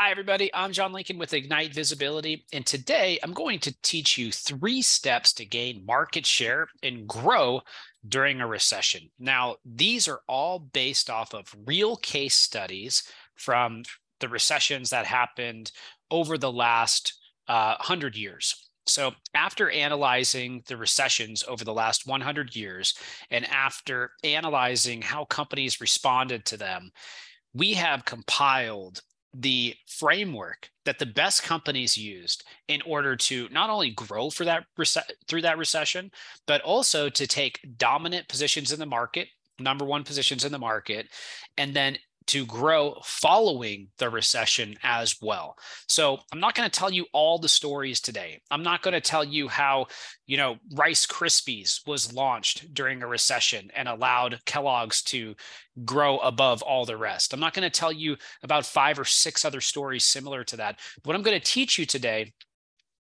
Hi, everybody. I'm John Lincoln with Ignite Visibility. And today I'm going to teach you three steps to gain market share and grow during a recession. Now, these are all based off of real case studies from the recessions that happened over the last uh, 100 years. So, after analyzing the recessions over the last 100 years and after analyzing how companies responded to them, we have compiled the framework that the best companies used in order to not only grow for that through that recession but also to take dominant positions in the market number one positions in the market and then to grow following the recession as well. So I'm not going to tell you all the stories today. I'm not going to tell you how, you know, Rice Krispies was launched during a recession and allowed Kellogg's to grow above all the rest. I'm not going to tell you about five or six other stories similar to that. What I'm going to teach you today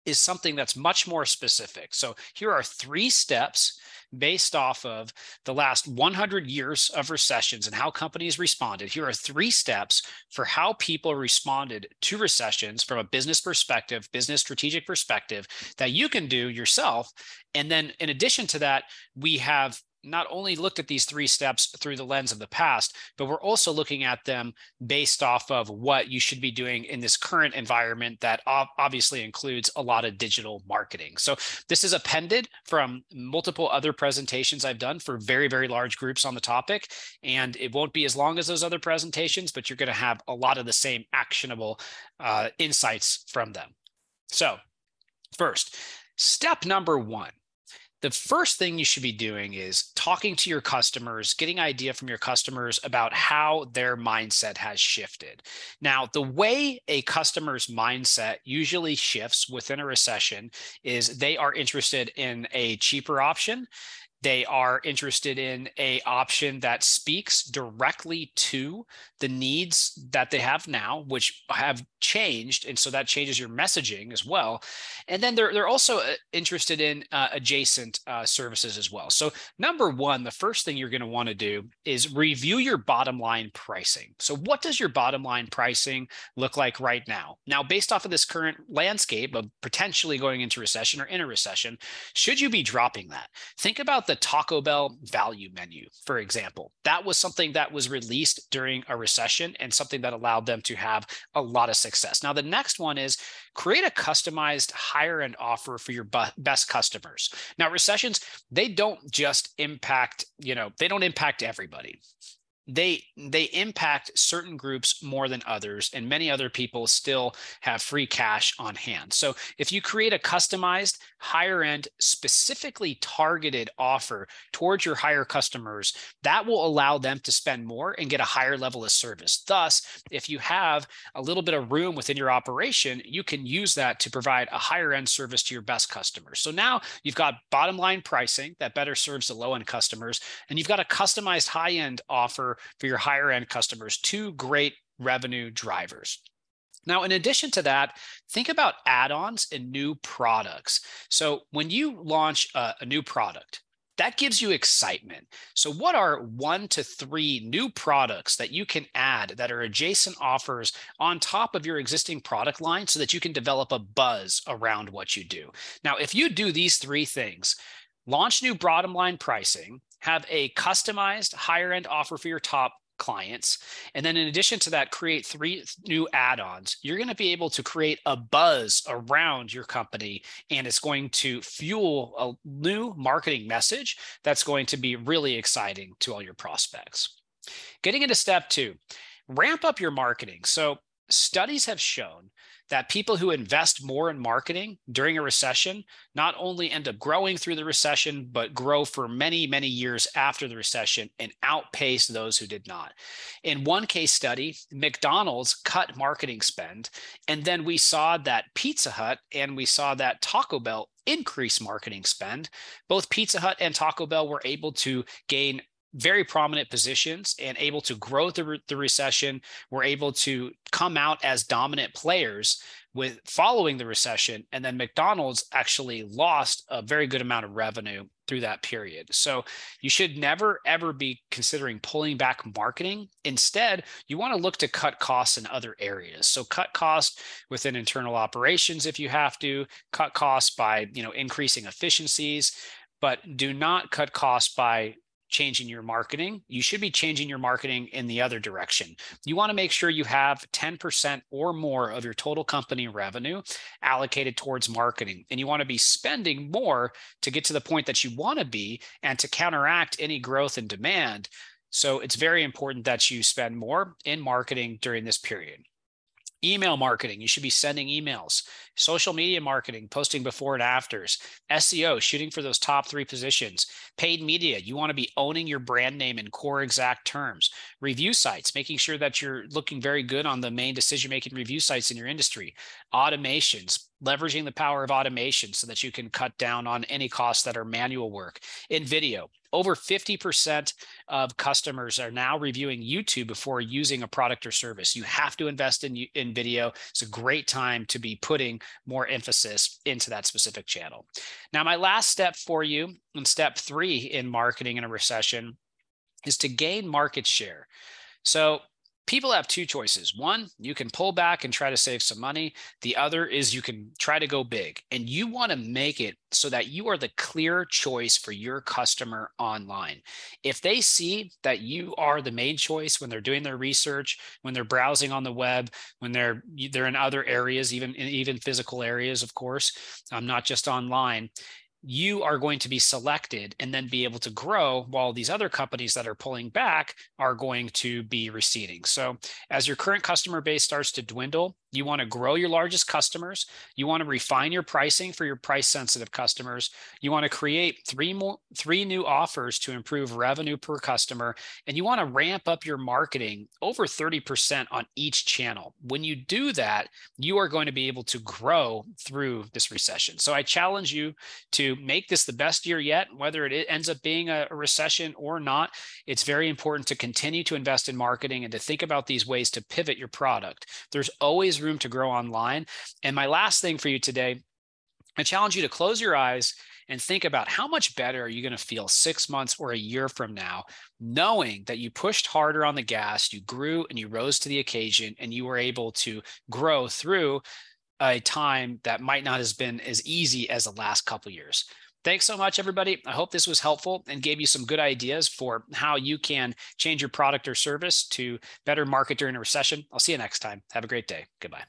is something that's much more specific. So here are three steps based off of the last 100 years of recessions and how companies responded. Here are three steps for how people responded to recessions from a business perspective, business strategic perspective that you can do yourself. And then in addition to that, we have not only looked at these three steps through the lens of the past, but we're also looking at them based off of what you should be doing in this current environment that obviously includes a lot of digital marketing. So this is appended from multiple other presentations I've done for very, very large groups on the topic. And it won't be as long as those other presentations, but you're going to have a lot of the same actionable uh, insights from them. So first, step number one the first thing you should be doing is talking to your customers, getting idea from your customers about how their mindset has shifted. Now, the way a customer's mindset usually shifts within a recession is they are interested in a cheaper option they are interested in a option that speaks directly to the needs that they have now which have changed and so that changes your messaging as well. And then they're, they're also uh, interested in uh, adjacent uh, services as well. So number one the first thing you're going to want to do is review your bottom line pricing. So what does your bottom line pricing look like right now? Now based off of this current landscape of potentially going into recession or in a recession should you be dropping that? Think about the Taco Bell value menu, for example. That was something that was released during a recession and something that allowed them to have a lot of success. Now, the next one is create a customized higher end offer for your best customers. Now, recessions, they don't just impact, you know, they don't impact everybody they they impact certain groups more than others and many other people still have free cash on hand. So if you create a customized higher end specifically targeted offer towards your higher customers that will allow them to spend more and get a higher level of service. Thus if you have a little bit of room within your operation you can use that to provide a higher end service to your best customers. So now you've got bottom line pricing that better serves the low end customers and you've got a customized high end offer for your higher end customers, two great revenue drivers. Now, in addition to that, think about add ons and new products. So, when you launch a, a, new product, that gives you excitement. So, what are one to three new products that you can add that are adjacent offers on top of your existing product line so that you can develop a buzz around what you do? Now, if you do these three things, launch new bottom line pricing, have a customized higher end offer for your top clients. And then in addition to that, create three new add ons. You're going to be able to create a buzz around your company, and it's going to fuel a new marketing message that's going to be really exciting to all your prospects. Getting into step two, ramp up your marketing. So, studies have shown that people who invest more in marketing during a recession not only end up growing through the recession, but grow for many, many years after the recession and outpace those who did not. In one case study, McDonald's cut marketing spend, and then we saw that Pizza Hut and we saw that Taco Bell increase marketing spend. Both Pizza Hut and Taco Bell were able to gain very prominent positions and able to grow through the recession were able to come out as dominant players with following the recession and then mcdonald's actually lost a very good amount of revenue through that period. So you should never, ever be considering pulling back marketing. Instead, you want to look to cut costs in other areas. So cut costs within internal operations if you have to, cut costs by, you know, increasing efficiencies, but do not cut costs by changing your marketing, you should be changing your marketing in the other direction. You want to make sure you have 10% or more of your total company revenue allocated towards marketing. And you want to be spending more to get to the point that you want to be and to counteract any growth in demand. So it's very important that you spend more in marketing during this period. Email marketing, you should be sending emails. Social media marketing, posting before and afters. SEO, shooting for those top three positions. Paid media, you want to be owning your brand name in core exact terms. Review sites, making sure that you're looking very good on the main decision making review sites in your industry. Automations, leveraging the power of automation so that you can cut down on any costs that are manual work. In video, over 50% of customers are now reviewing YouTube before using a product or service. You have to invest in, in video. It's a great time to be putting more emphasis into that specific channel. Now, my last step for you in step three in marketing in a recession is to gain market share. So people have two choices. One, you can pull back and try to save some money. The other is you can try to go big. And you want to make it so that you are the clear choice for your customer online. If they see that you are the main choice when they're doing their research, when they're browsing on the web, when they're they're in other areas, even even physical areas, of course, um, not just online you are going to be selected and then be able to grow while these other companies that are pulling back are going to be receding. So, as your current customer base starts to dwindle, you want to grow your largest customers. You want to refine your pricing for your price sensitive customers. You want to create three more three new offers to improve revenue per customer and you want to ramp up your marketing over 30% on each channel. When you do that, you are going to be able to grow through this recession. So I challenge you to make this the best year yet, whether it ends up being a recession or not. It's very important to continue to invest in marketing and to think about these ways to pivot your product. There's always room to grow online. And my last thing for you today, I challenge you to close your eyes and think about how much better are you going to feel six months or a year from now, knowing that you pushed harder on the gas, you grew and you rose to the occasion, and you were able to grow through a time that might not have been as easy as the last couple years. Thanks so much, everybody. I hope this was helpful and gave you some good ideas for how you can change your product or service to better market during a recession. I'll see you next time. Have a great day. Goodbye.